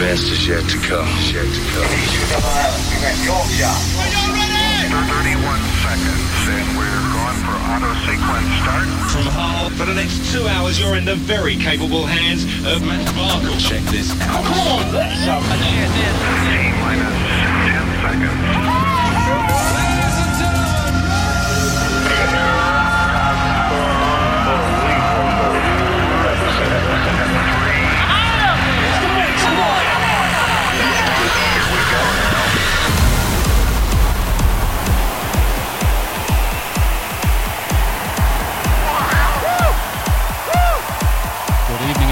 best is yet to come. Yet to come. 31 seconds, and we're going for auto sequence start. From Hull, for the next two hours, you're in the very capable hands of Matt Barkle. Check this out. T minus 10 seconds.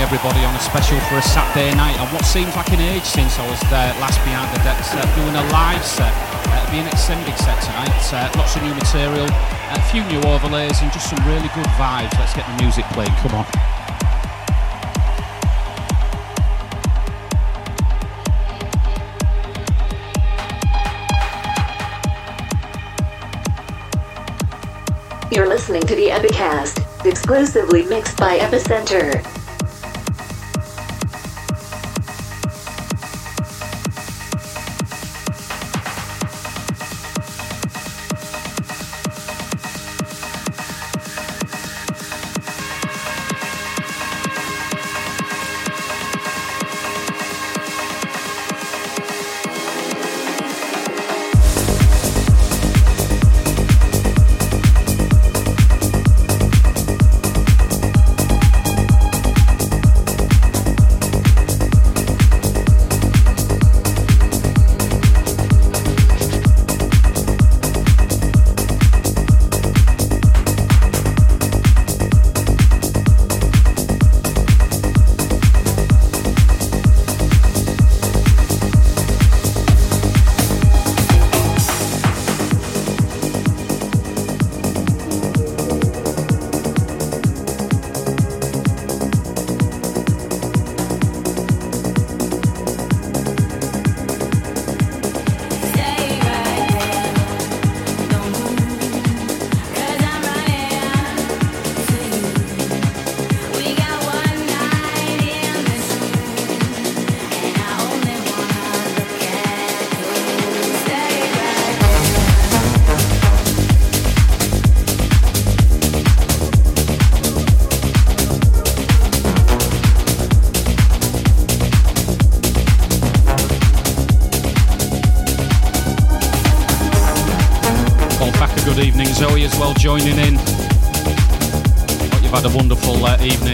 Everybody, on a special for a Saturday night. And what seems like an age since I was there last behind the decks uh, doing a live set. Uh, it'll be an extended set tonight. Uh, lots of new material, a few new overlays, and just some really good vibes. Let's get the music playing. Come on. You're listening to the Epicast, exclusively mixed by Epicentre. A wonderful uh, evening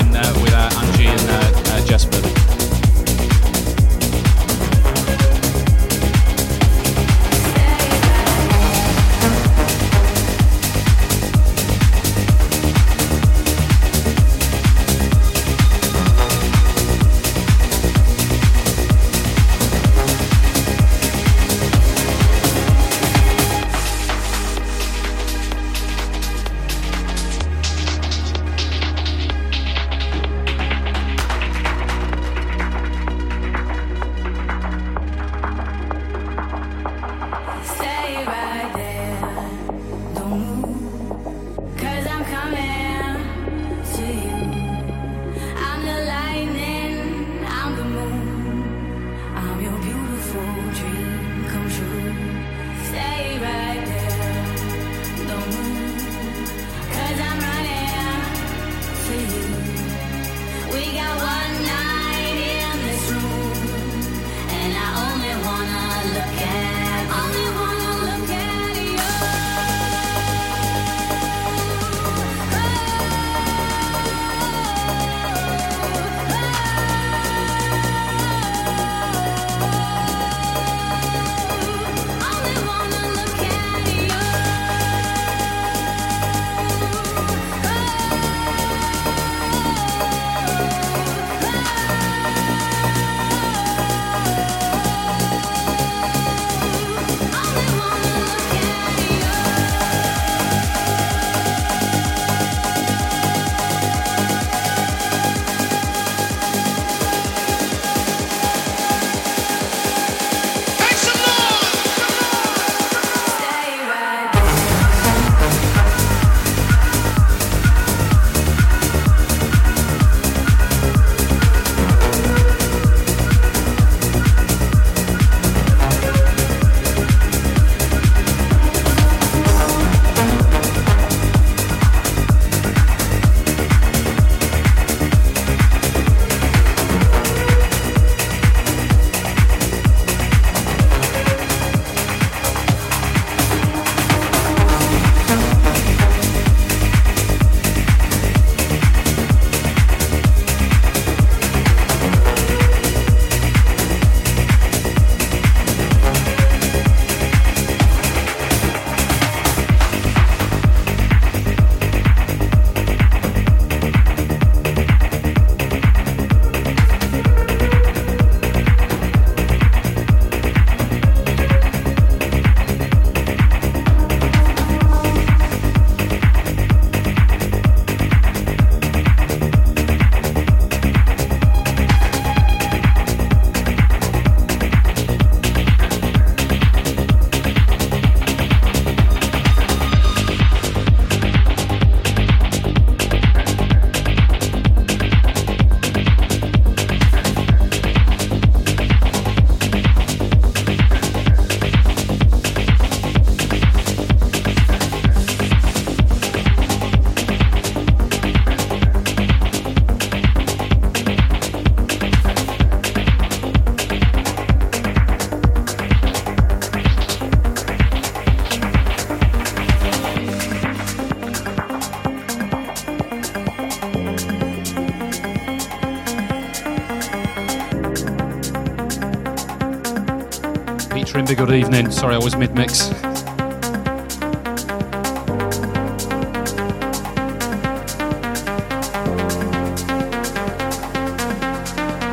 good evening. Sorry, I was mid mix.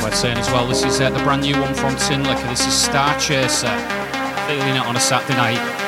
Worth saying as well, this is uh, the brand new one from Tinlicker. This is Starchaser. Feeling it on a Saturday night.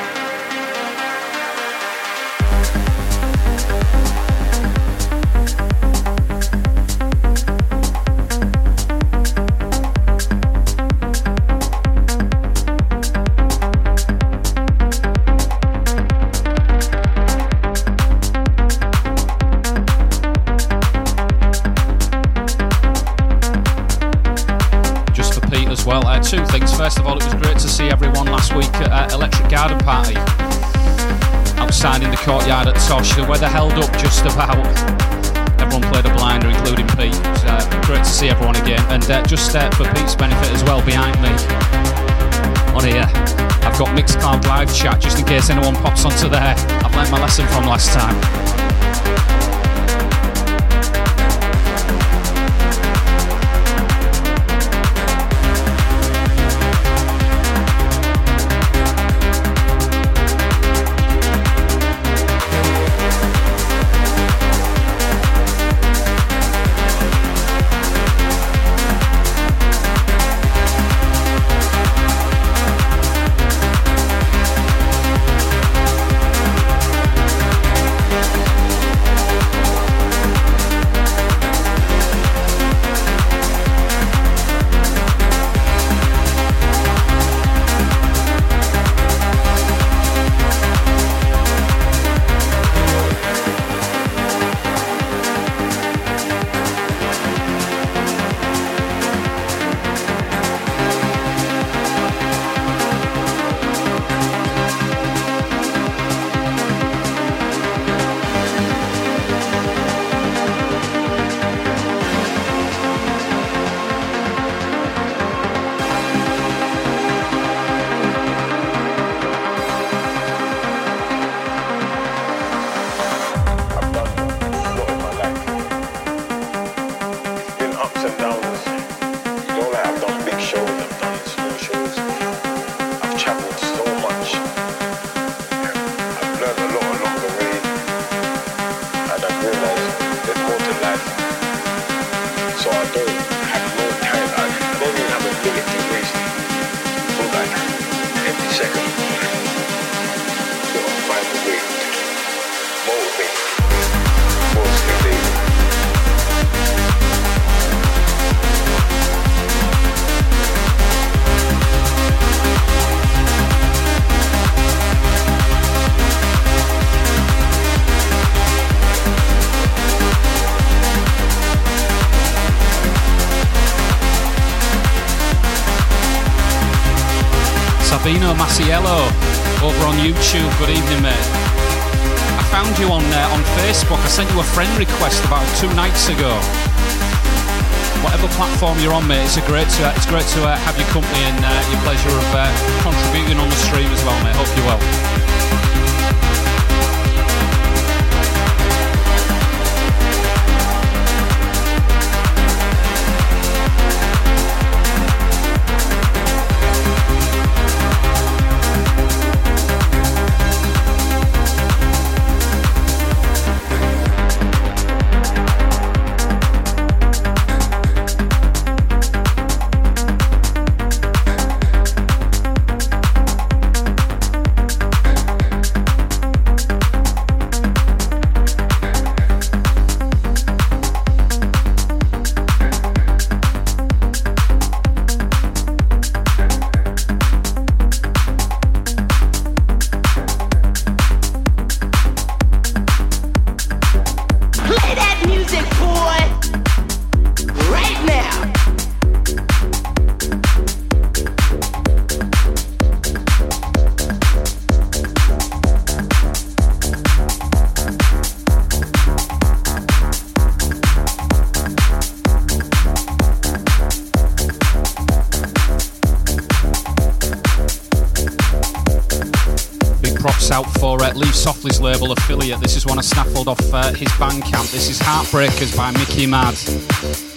First of all, it was great to see everyone last week at uh, Electric Garden Party outside in the courtyard at Tosh. The weather held up just about. Everyone played a blinder, including Pete. Uh, great to see everyone again. And uh, just uh, for Pete's benefit as well, behind me on here, I've got Mixcloud live chat just in case anyone pops onto there. I've learned my lesson from last time. Friend request about two nights ago. Whatever platform you're on, mate, it's great to, it's great to uh, have your company and uh, your pleasure of uh, contributing on the stream as well, mate. Hope you're well. Softly's label affiliate. This is one I snaffled off uh, his Bandcamp. This is Heartbreakers by Miki Mad.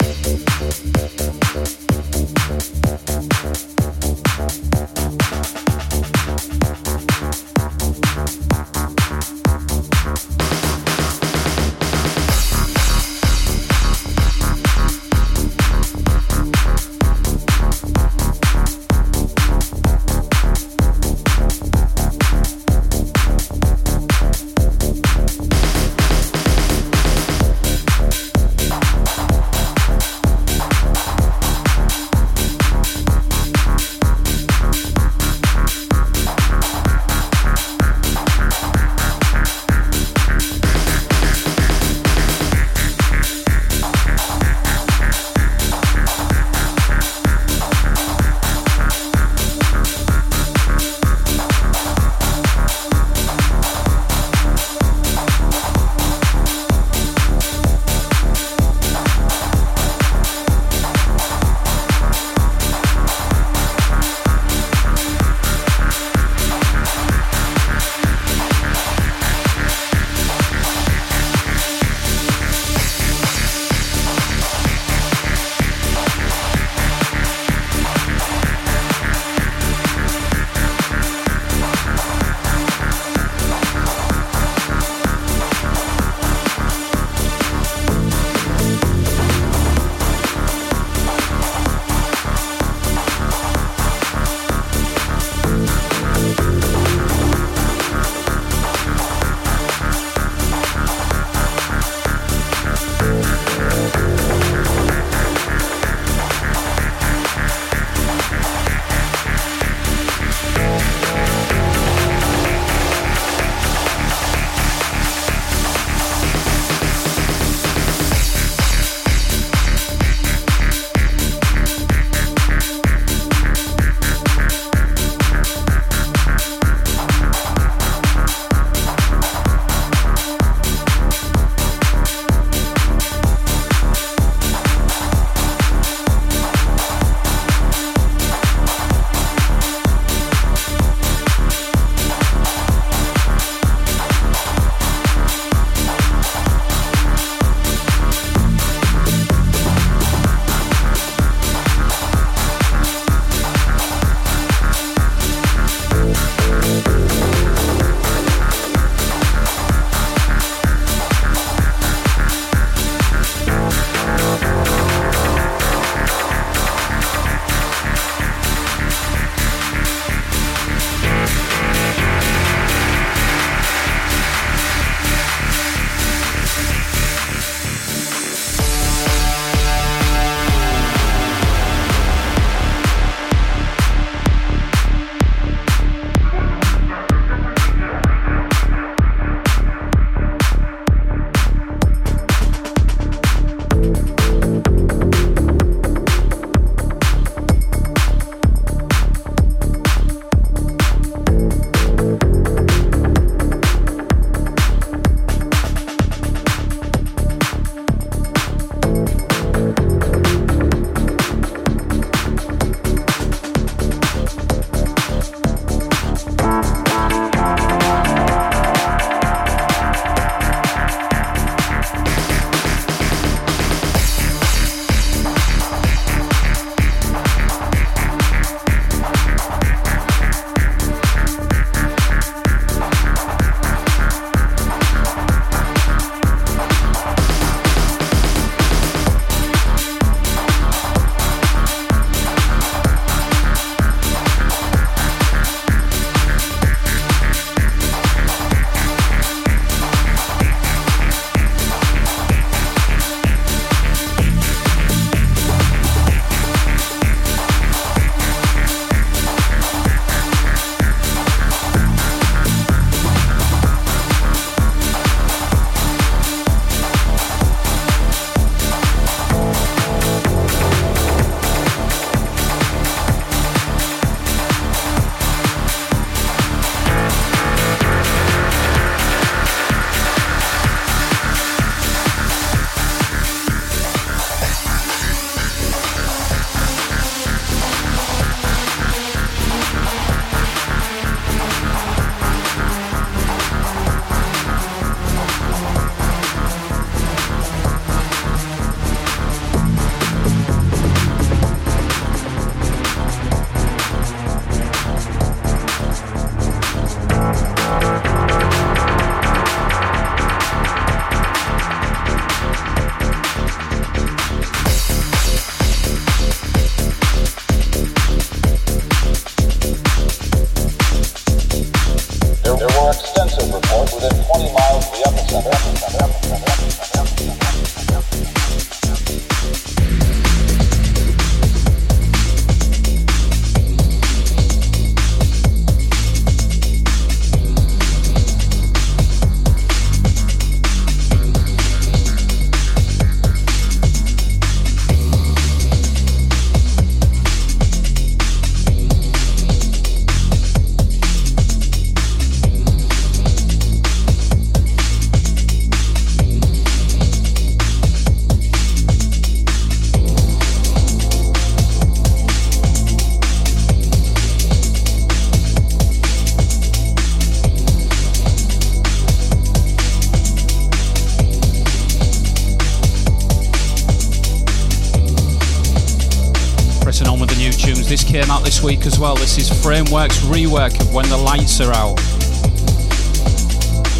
This week as well. This is Framewerk's Rewerk of When the Lights Are Out.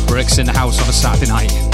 Bricks in the house on a Saturday night.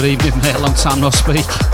Good evening, mate. Long time no speak.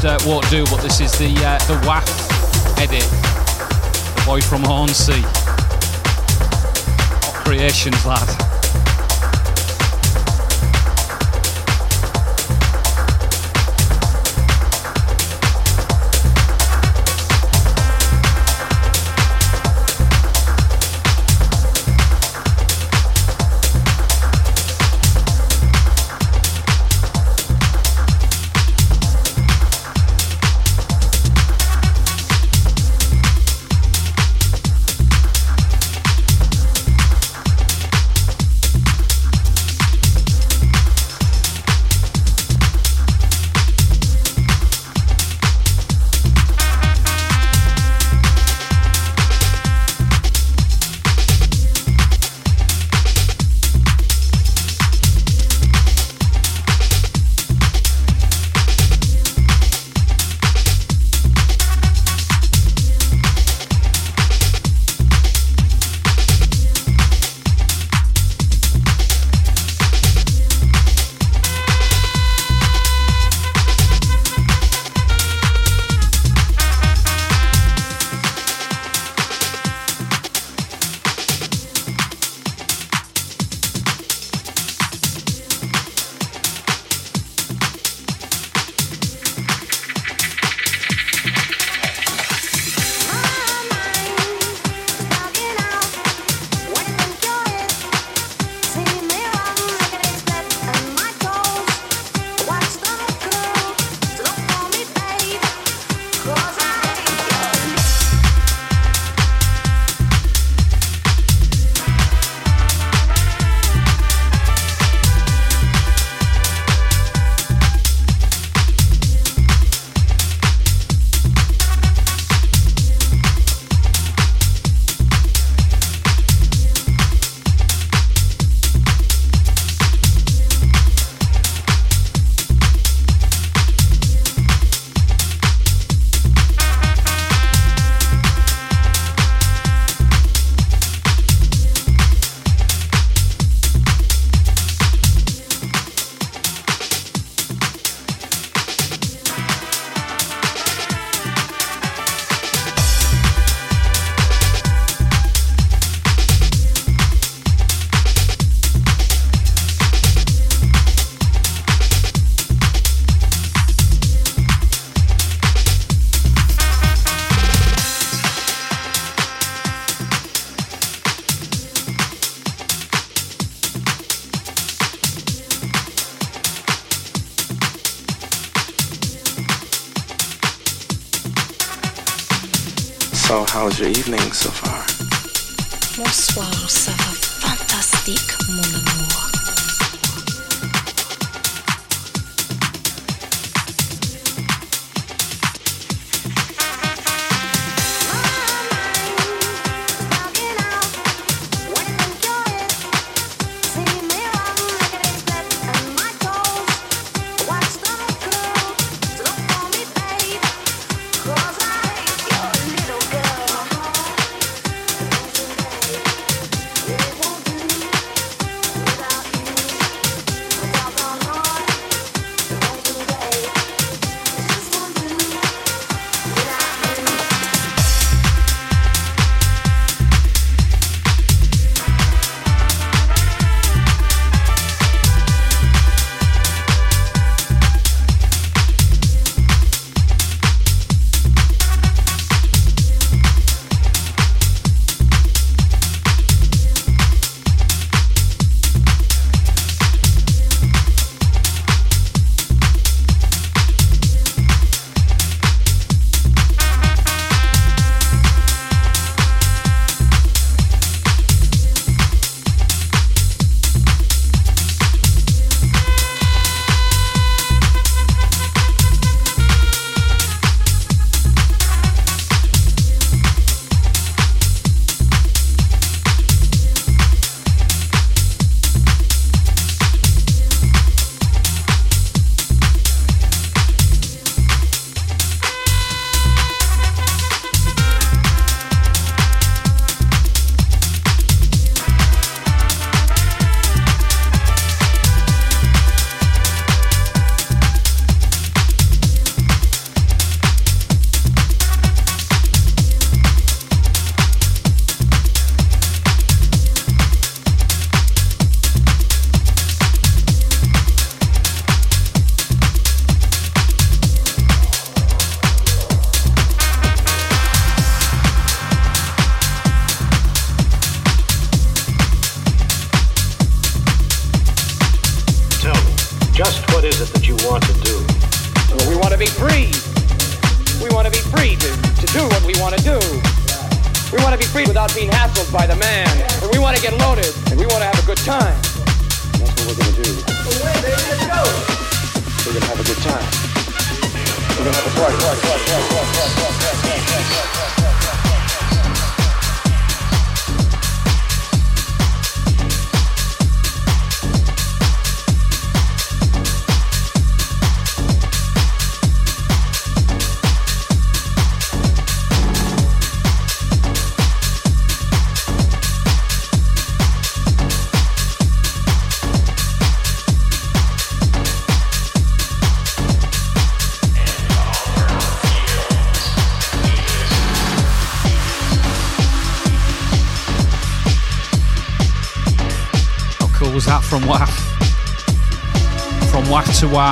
Just uh, won't do, but this is the uh, the wAFF edit. The boy from Hornsea. What creations, lad.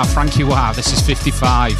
Franky Wah. This is 55.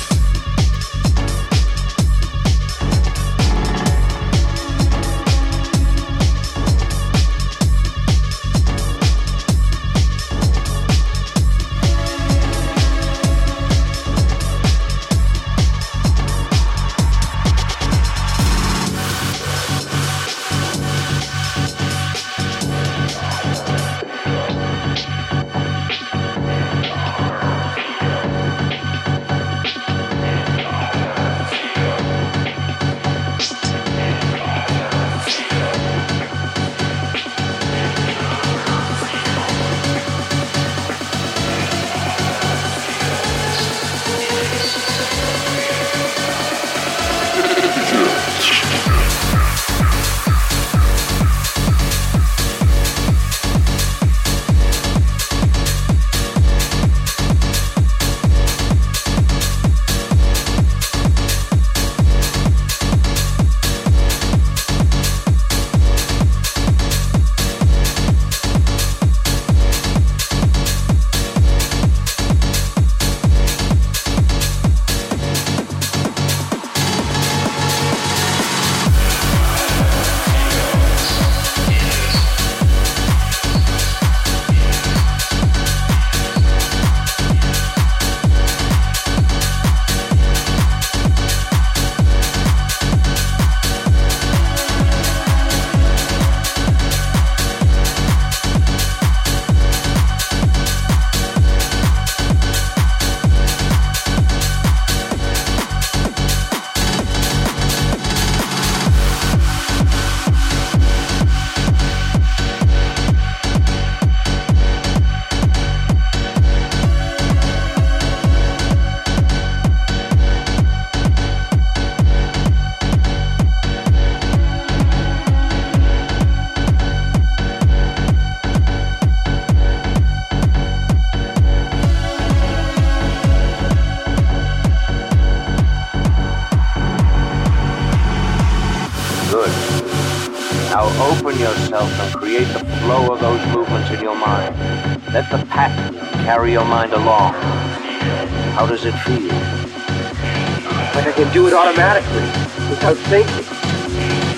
Automatically, without thinking.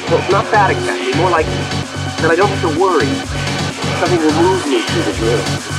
Well, it's not that exactly, more like that I don't have to worry. Something will move me to the drill.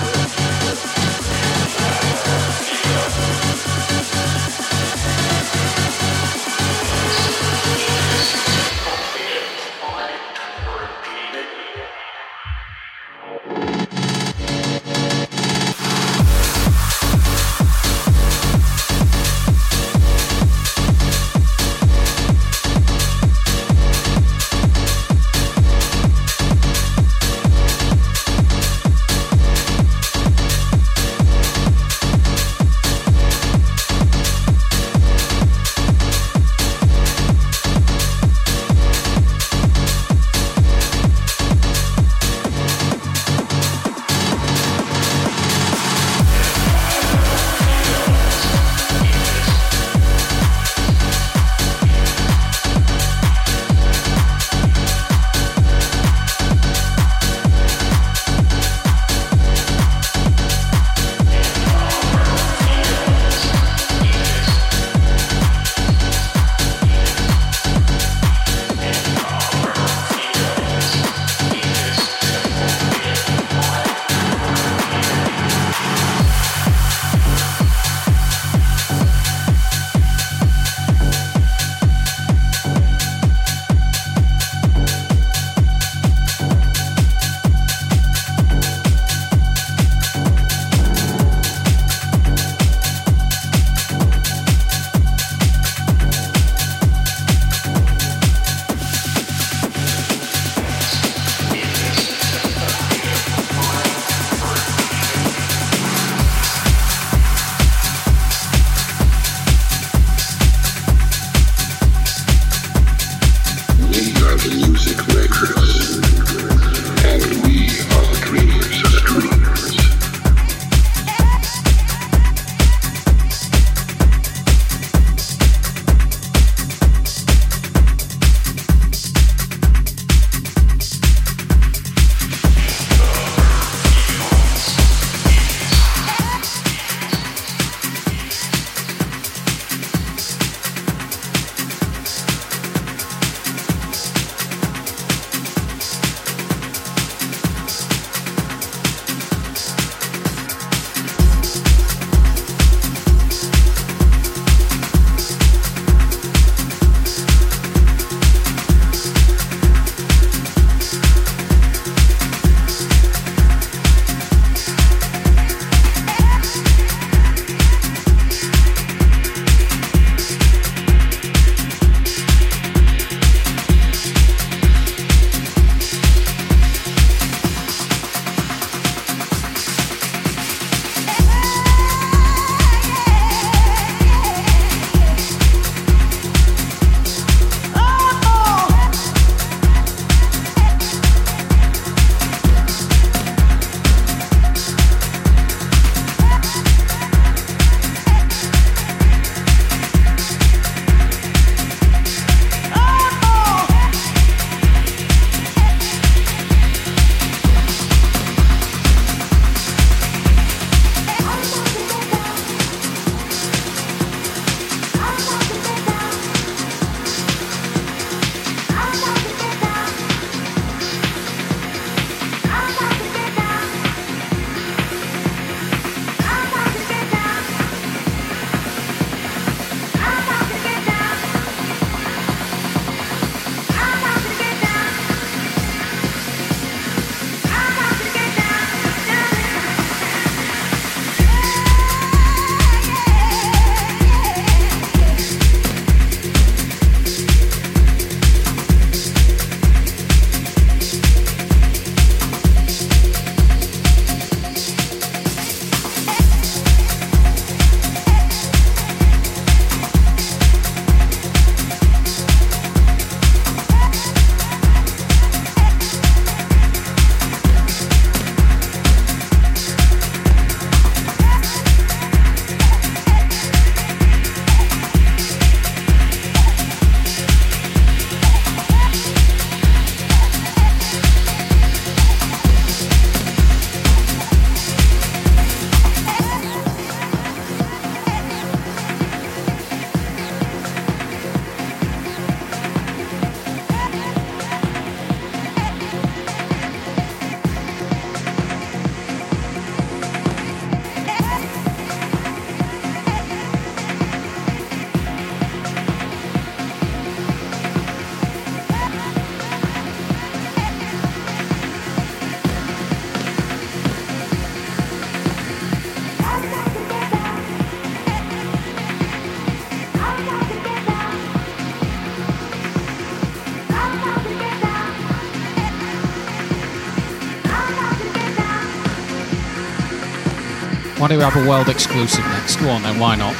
Do we have a world exclusive next? Go on then, why not?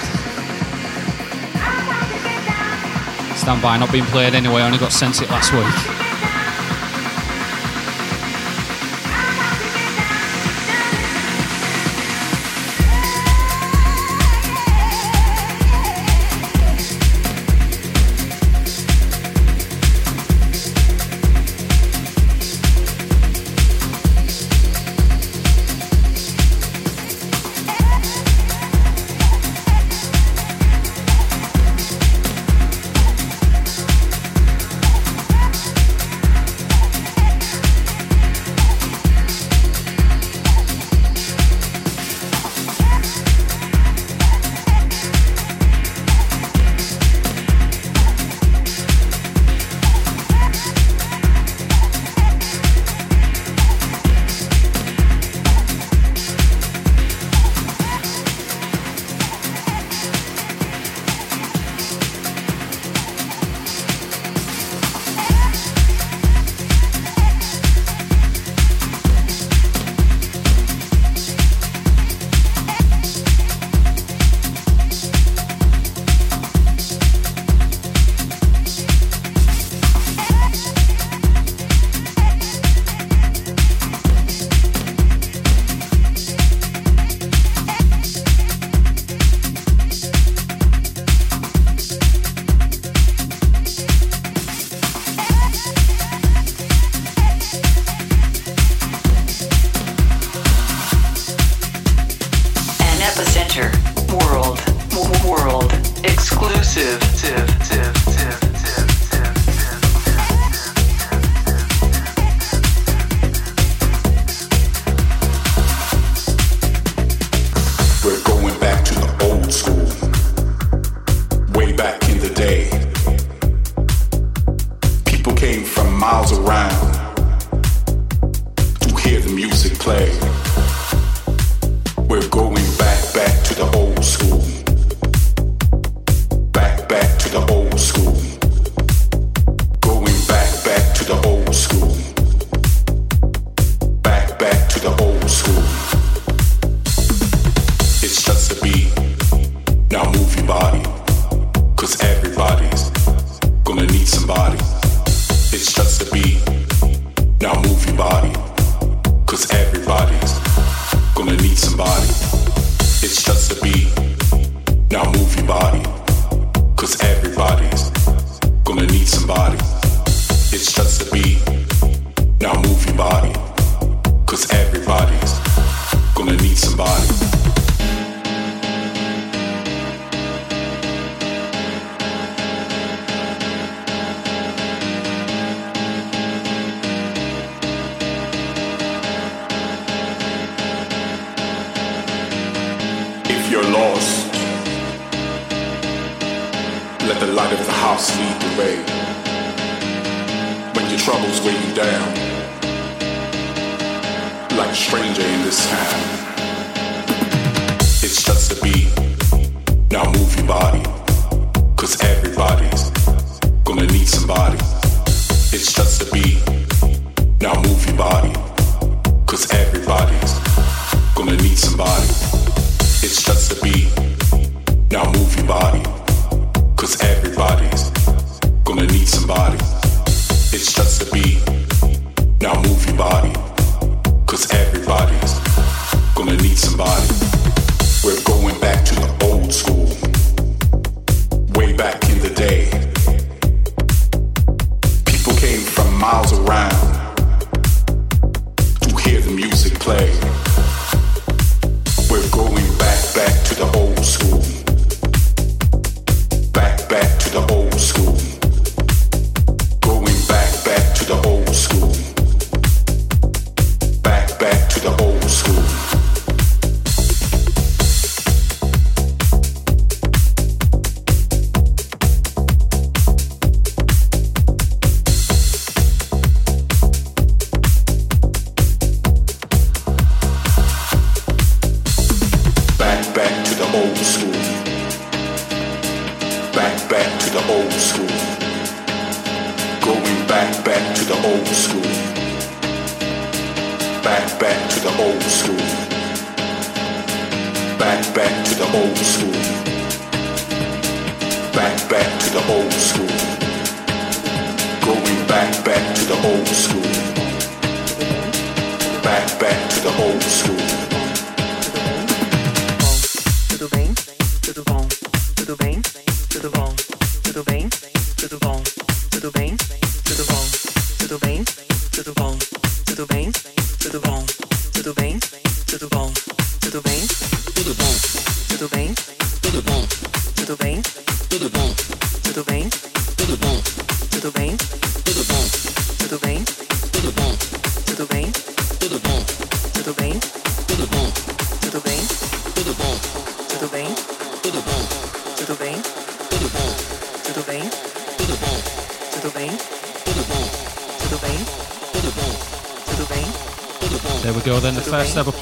Stand by, not being played anyway, only got sent it last week.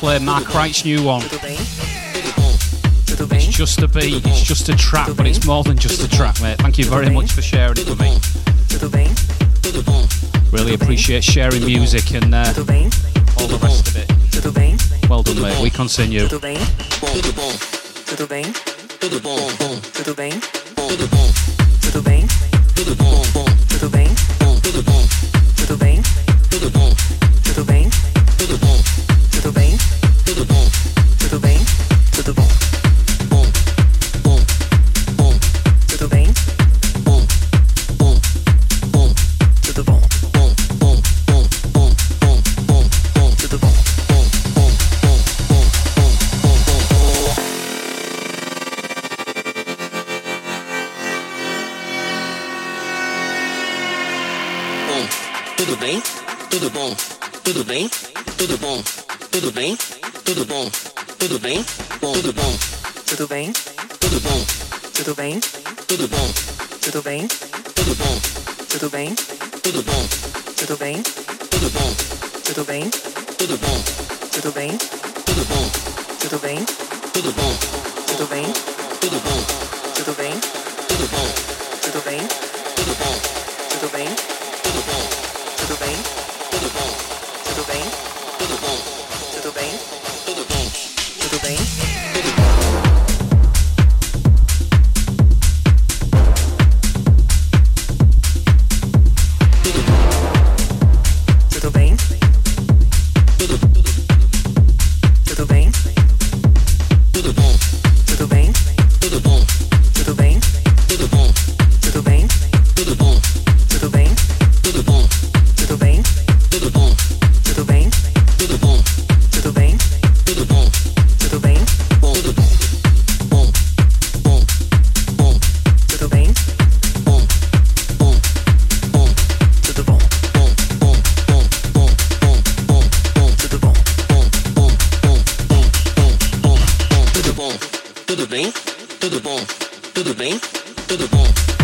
play Mark Wright's new one. It's just a beat, it's just a track, but it's more than just a track, mate. Thank you very much for sharing it with me. Really appreciate sharing music and uh, all the rest of it. Well done, mate. We continue. Tudo bem? Tudo bom? Tudo bem? Tudo bom?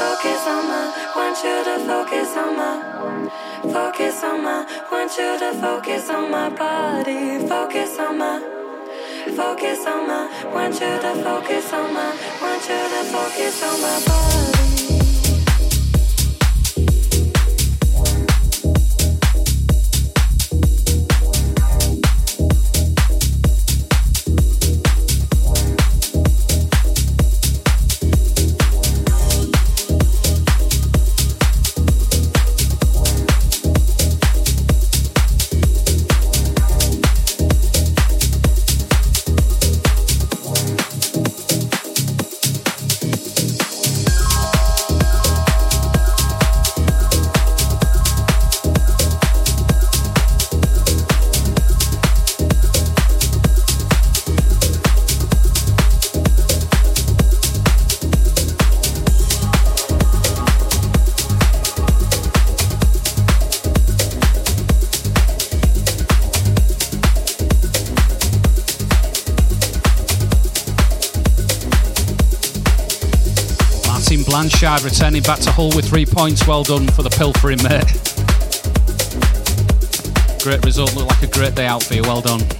Focus on my, want you to focus on my, focus on my, want you to focus on my body, focus on my, focus on my, want you to focus on my, want you to focus on my body. Returning back to Hull with three points. Well done for the pilfering, mate. Great result. Looked like a great day out for you. Well done.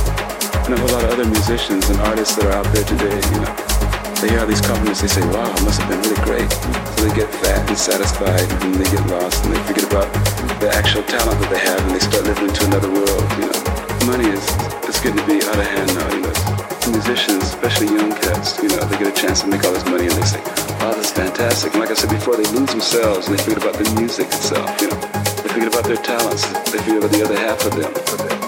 that are out there today, you know, they hear all these compliments, they say, wow, it must have been really great. So they get fat and satisfied and they get lost and they forget about the actual talent that they have and they start living into another world, you know. Money is, it's getting to be out of hand now, you know. Musicians, especially young cats, you know, they get a chance to make all this money and they say, wow, that's fantastic. And like I said before, they lose themselves and they forget about the music itself, you know. They forget about their talents. They forget about the other half of them.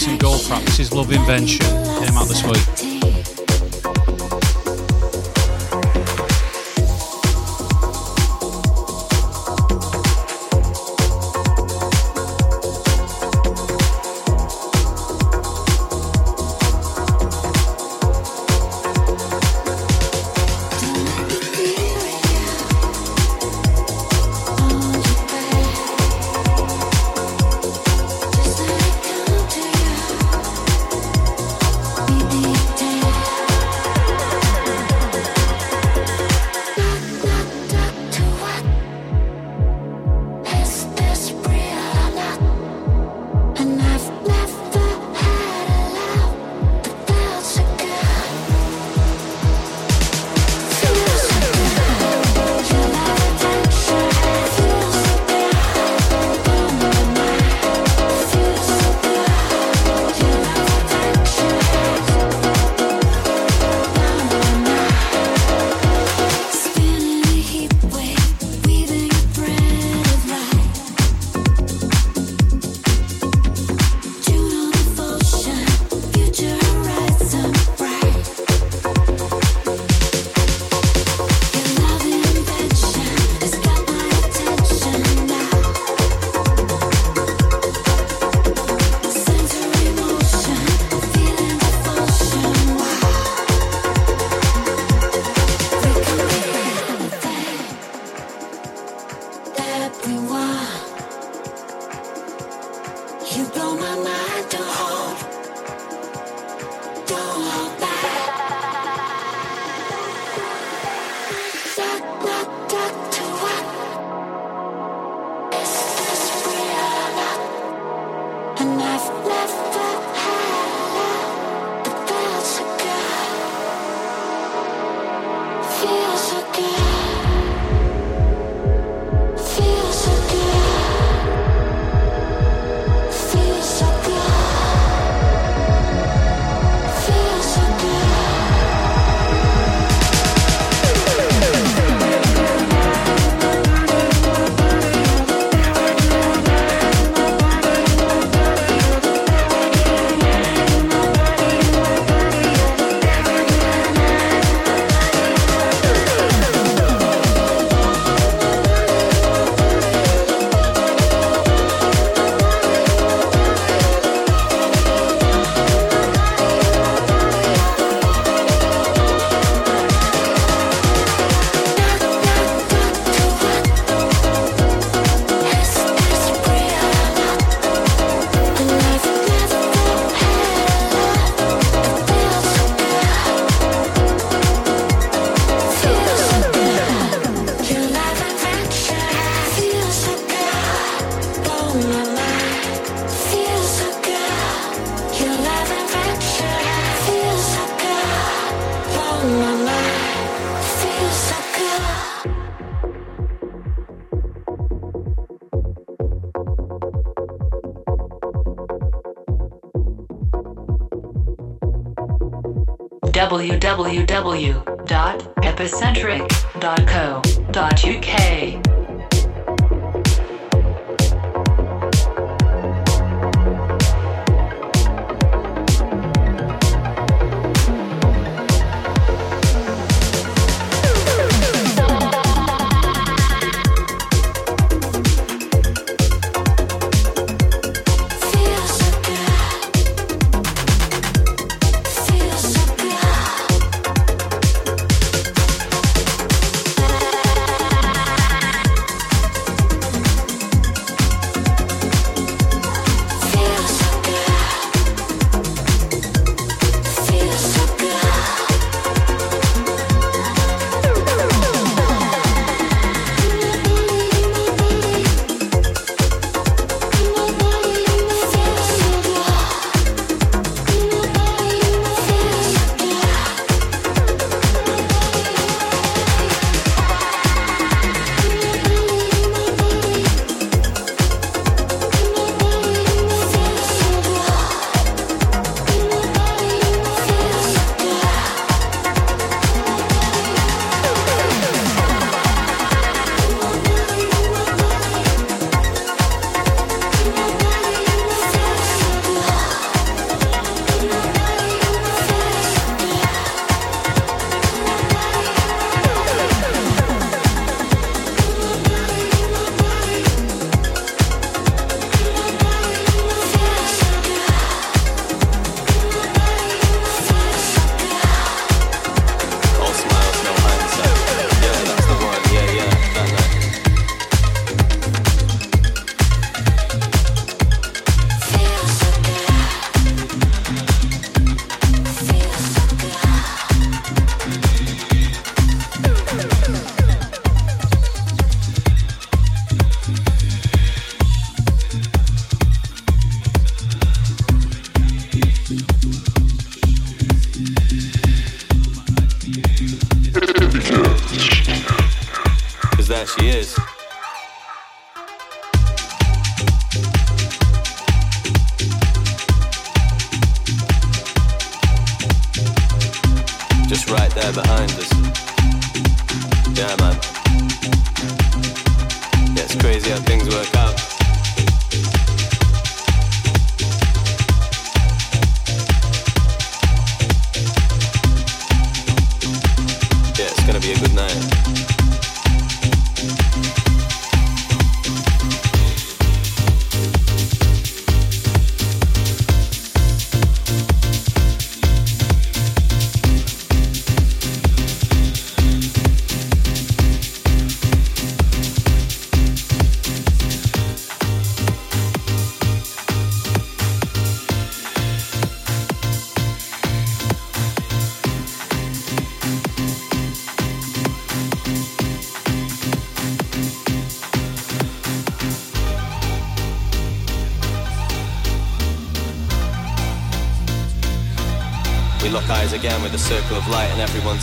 Alison Goldfrapp. Practices Love Invention. Came out this week. www.epicentric.co.uk.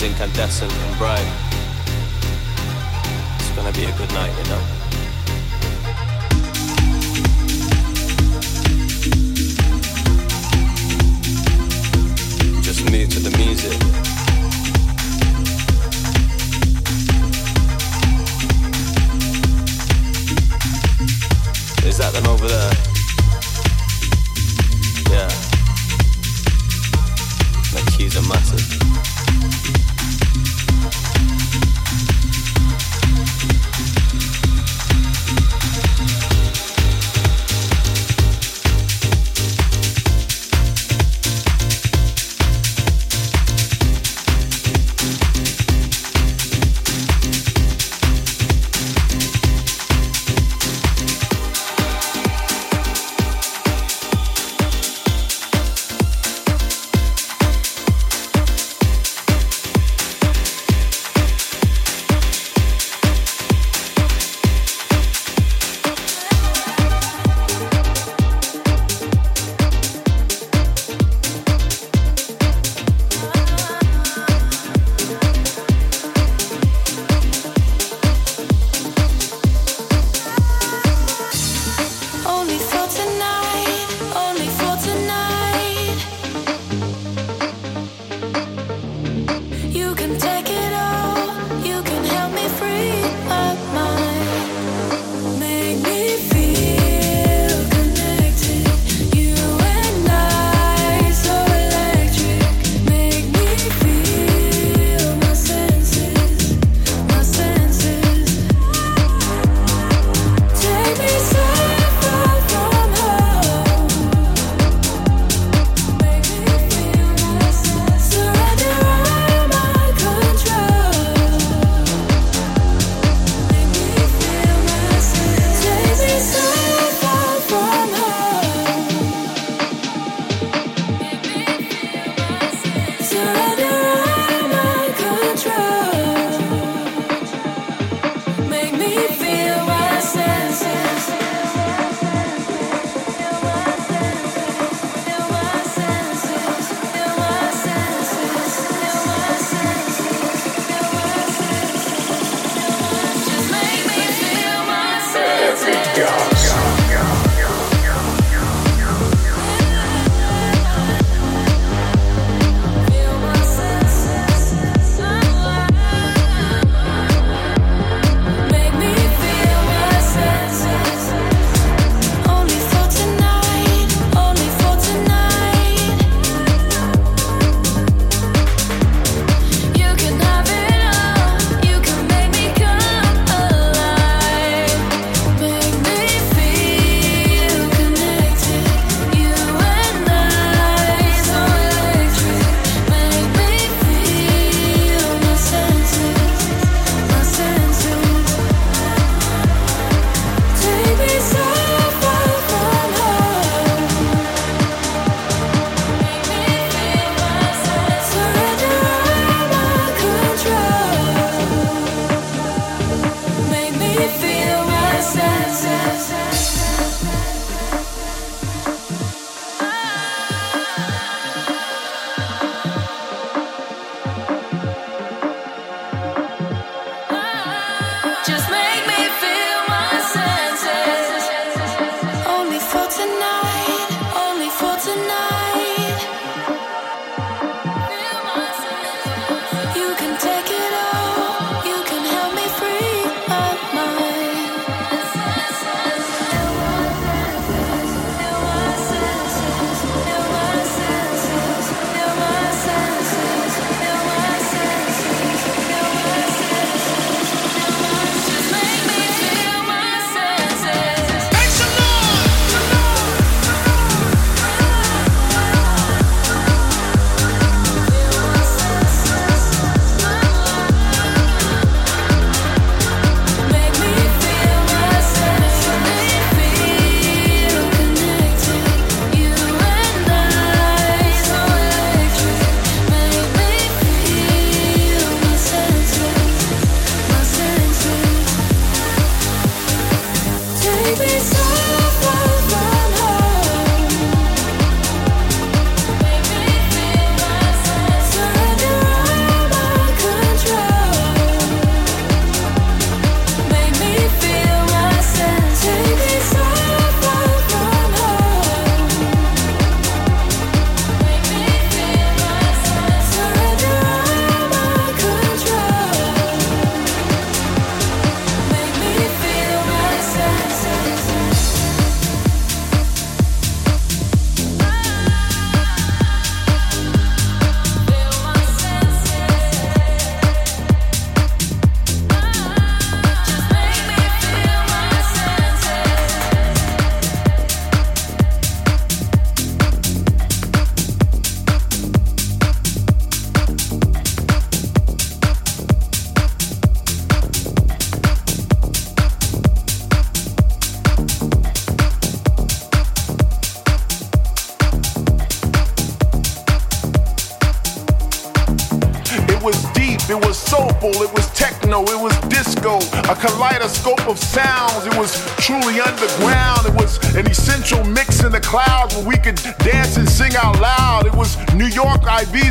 incandescent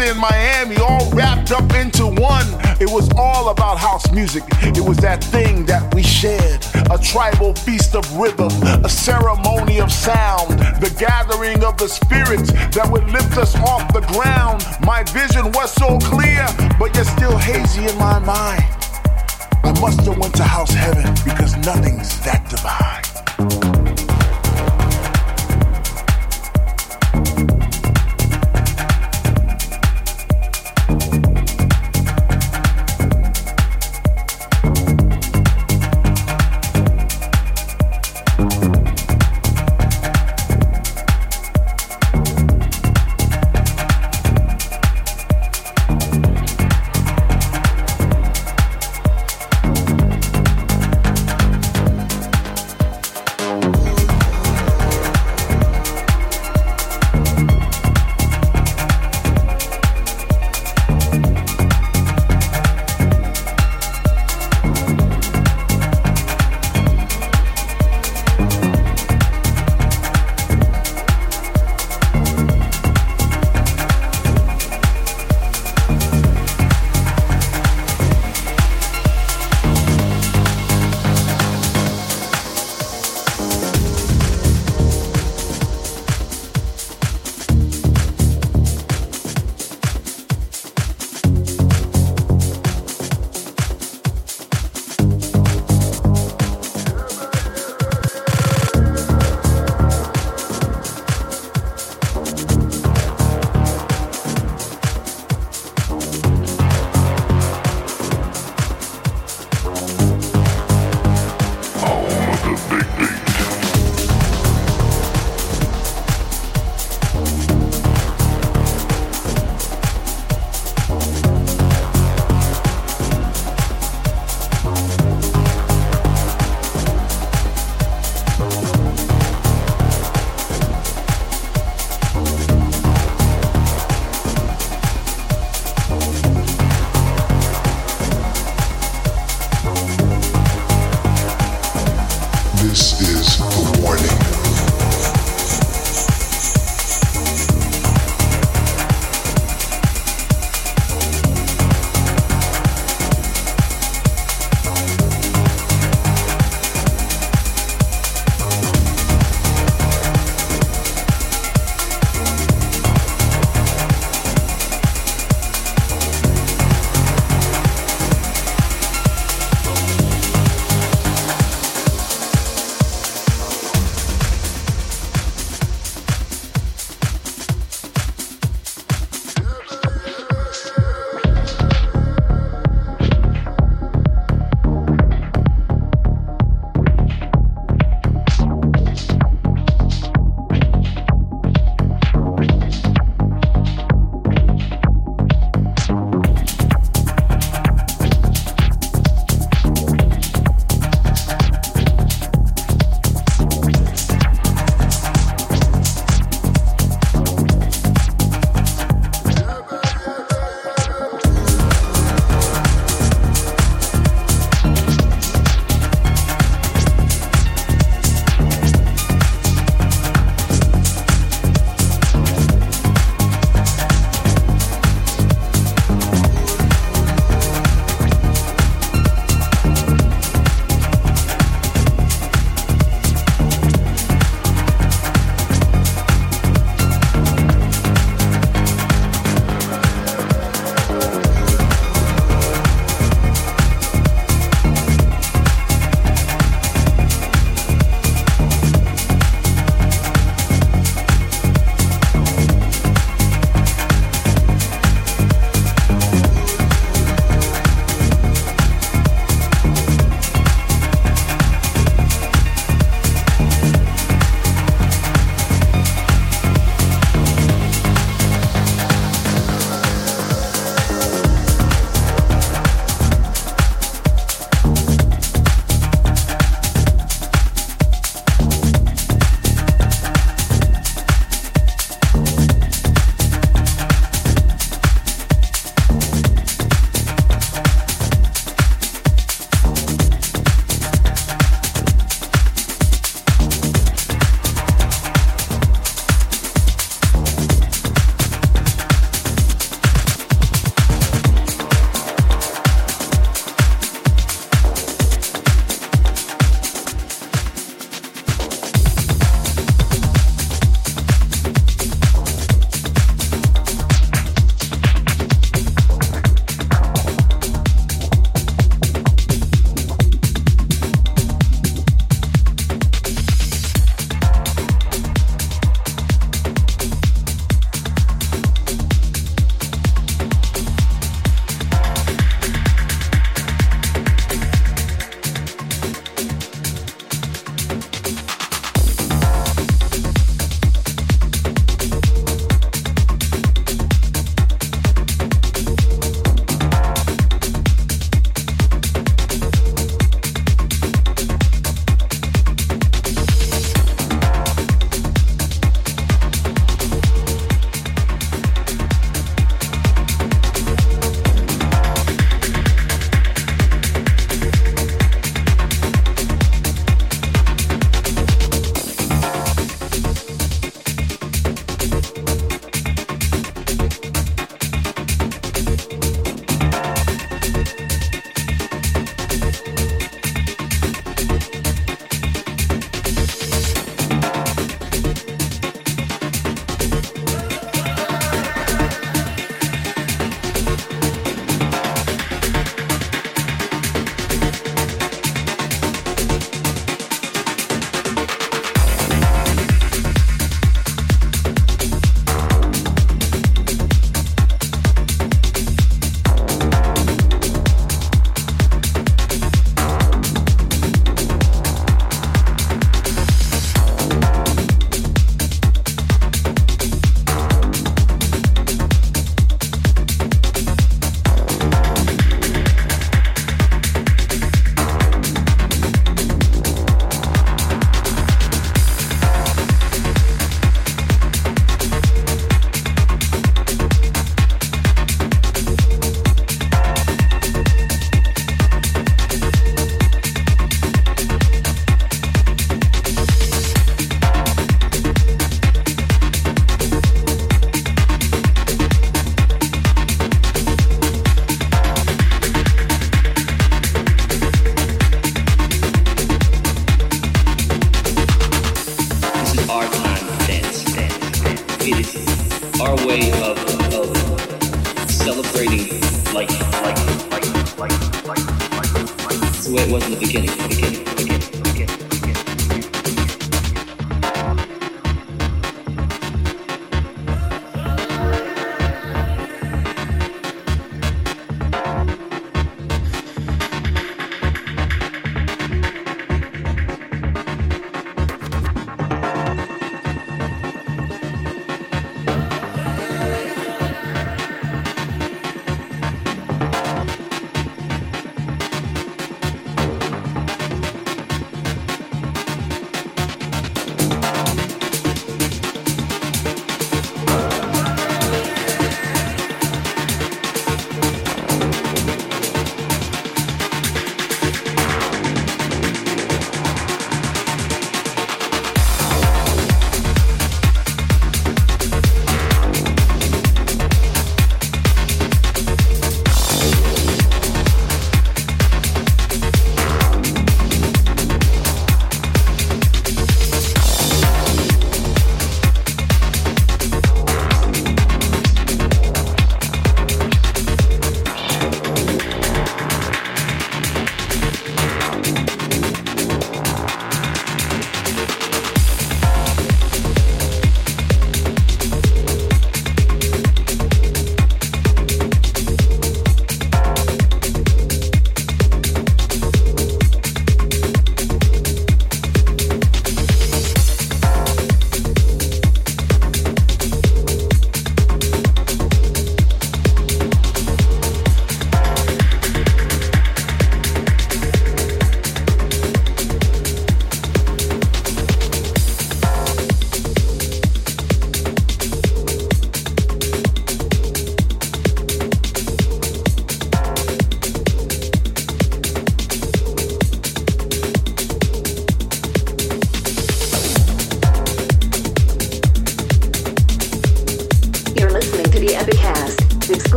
And Miami all wrapped up into one. It was all about house music. It was that thing that we shared, a tribal feast of rhythm, a ceremony of sound, the gathering of the spirits that would lift us off the ground. My vision was so clear, but yet still hazy in my mind. I must have went to house heaven because nothing's that divine.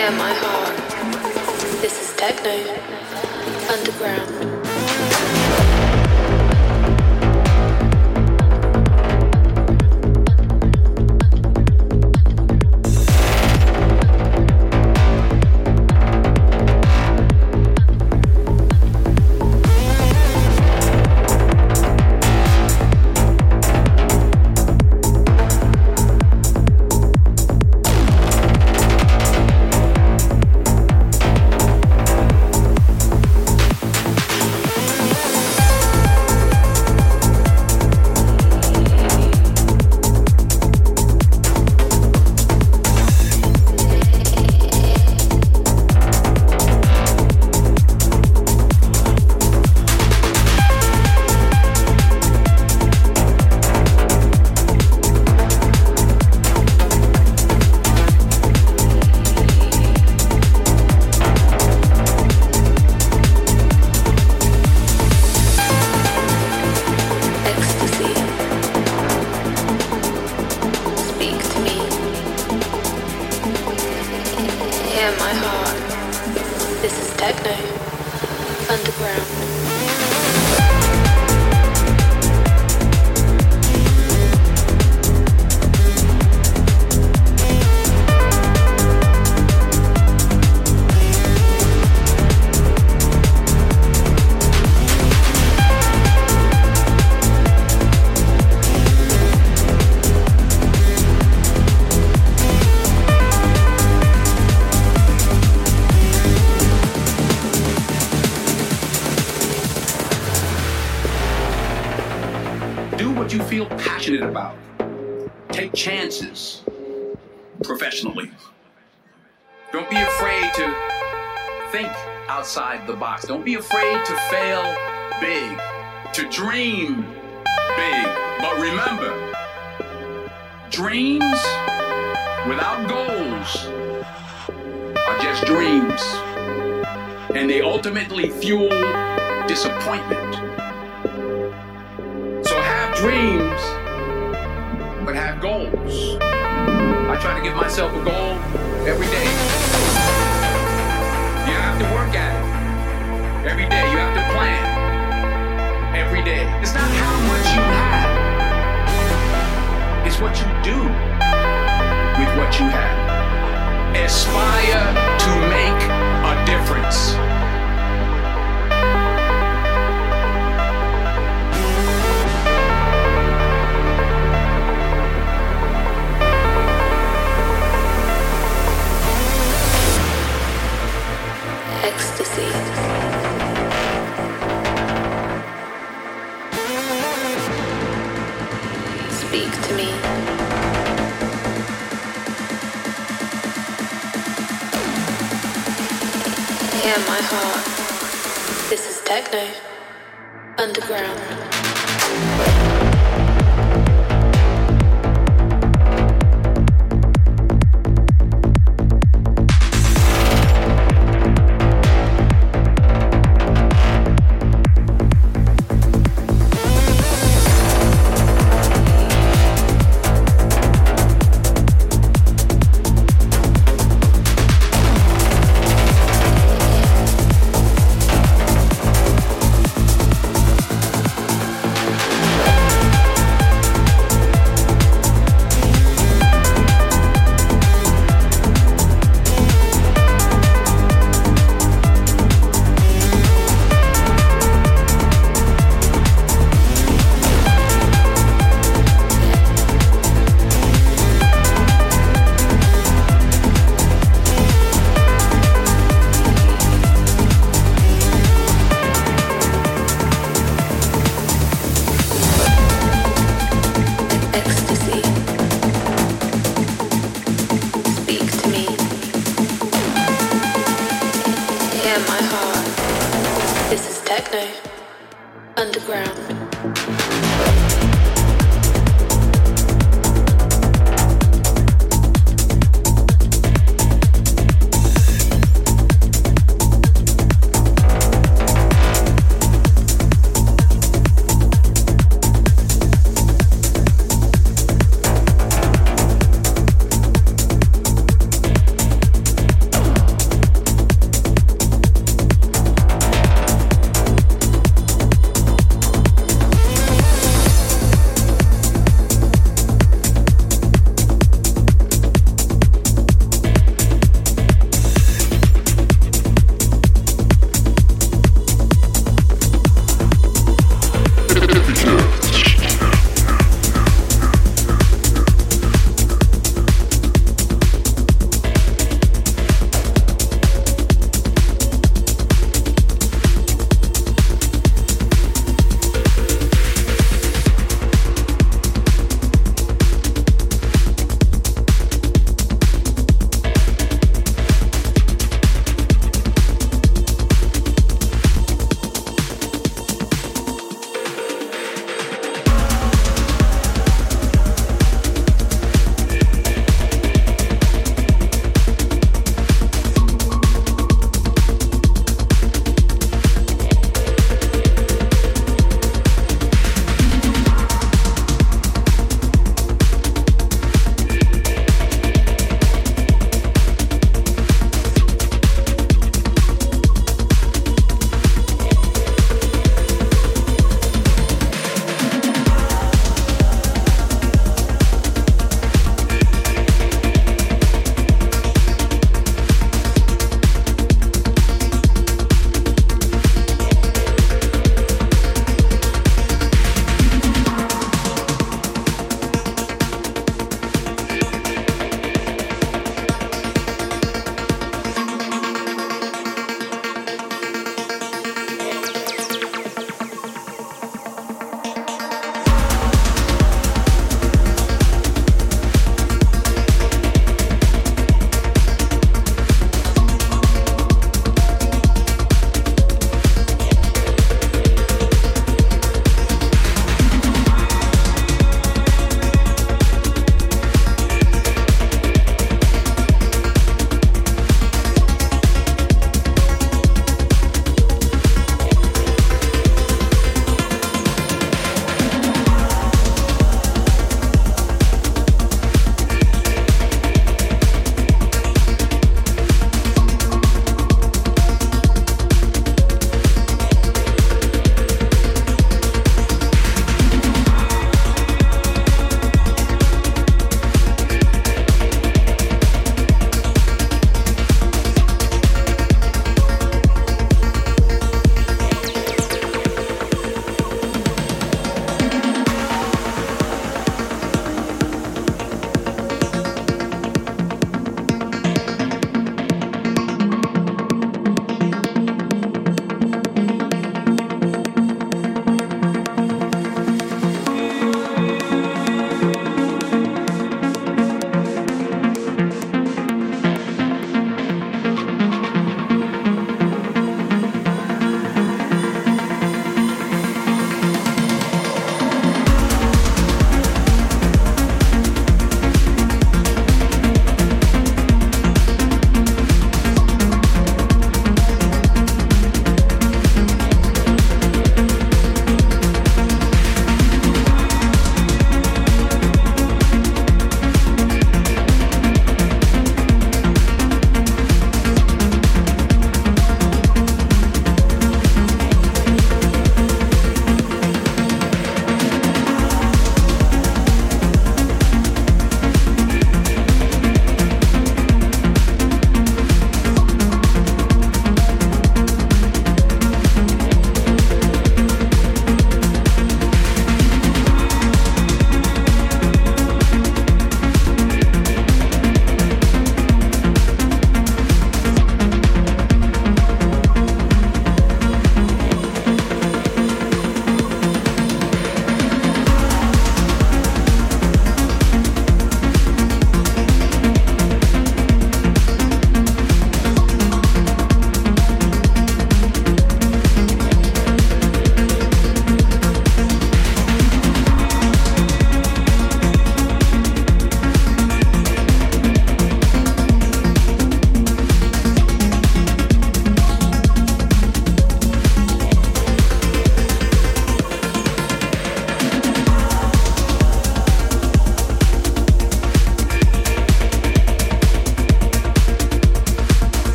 Don't be afraid to fail big, to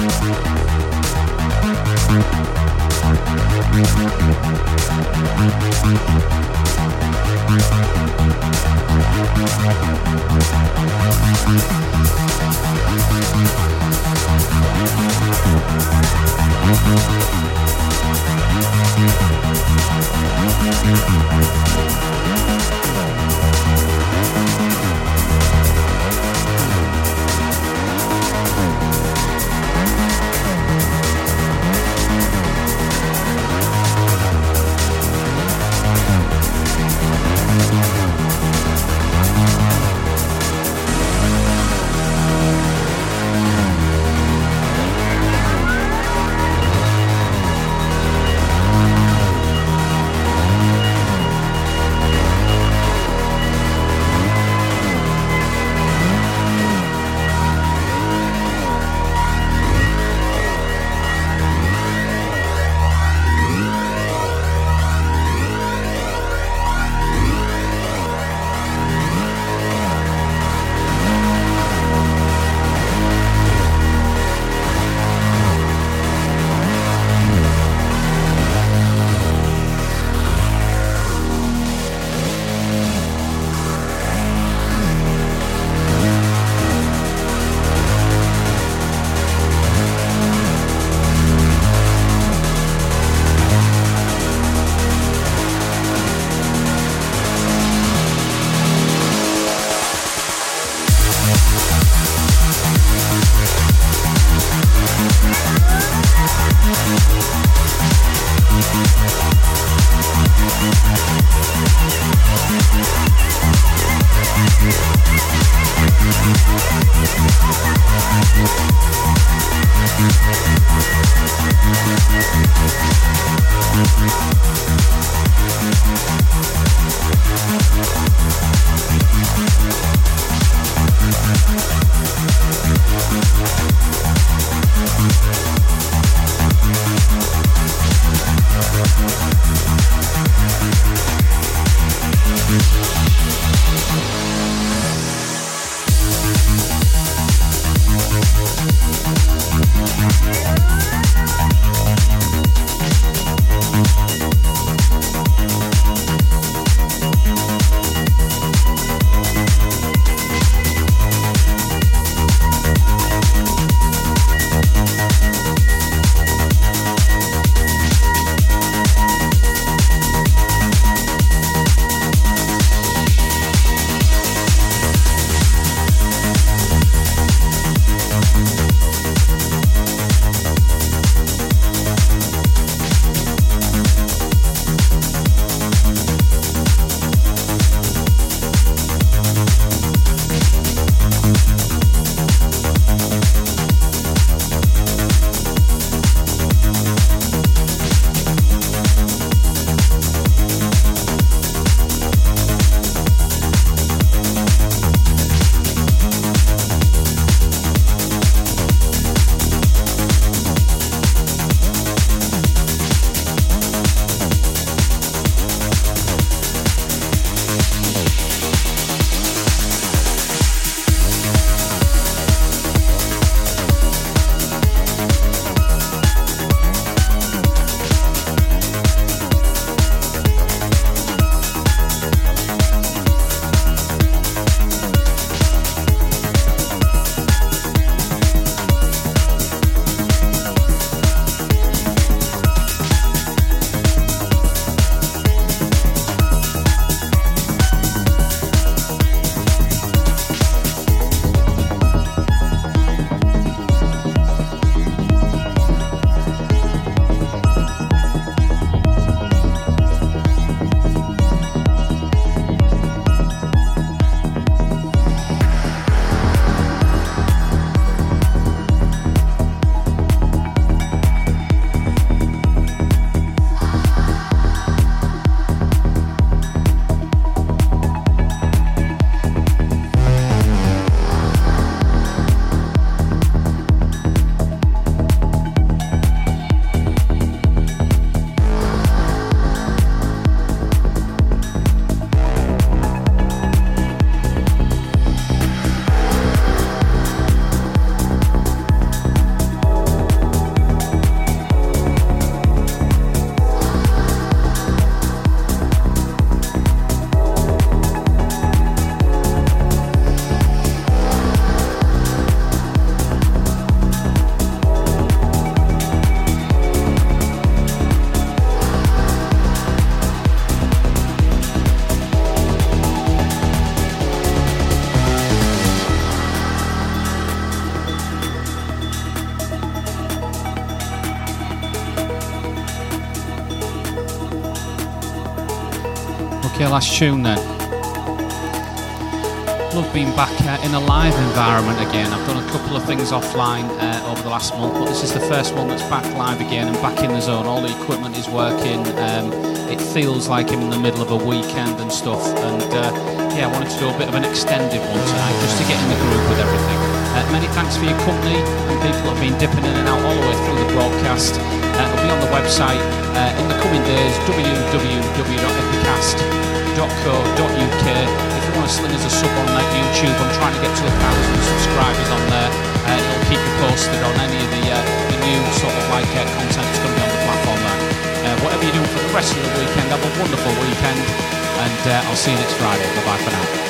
Thank Tune then. Love being back uh, in a live environment again. I've done a couple of things offline uh, over the last month, but this is the first one that's back live again and back in the zone. All the equipment is working. Um, it feels like I'm in the middle of a weekend and stuff. And uh, yeah, I wanted to do a bit of an extended one tonight just to get in the groove with everything. Uh, many thanks for your company and people that have been dipping in and out all the way through the broadcast. Uh, it'll be on the website uh, in the coming days www.epicast.co.uk you want to sling us a sub on that YouTube, I'm trying to get to a thousand subscribers on there. It'll keep you posted on any of the, uh, the new sort of like uh, content that's going to be on the platform there. Uh, whatever you do for the rest of the weekend, have a wonderful weekend, and uh, I'll see you next Friday. Bye bye for now.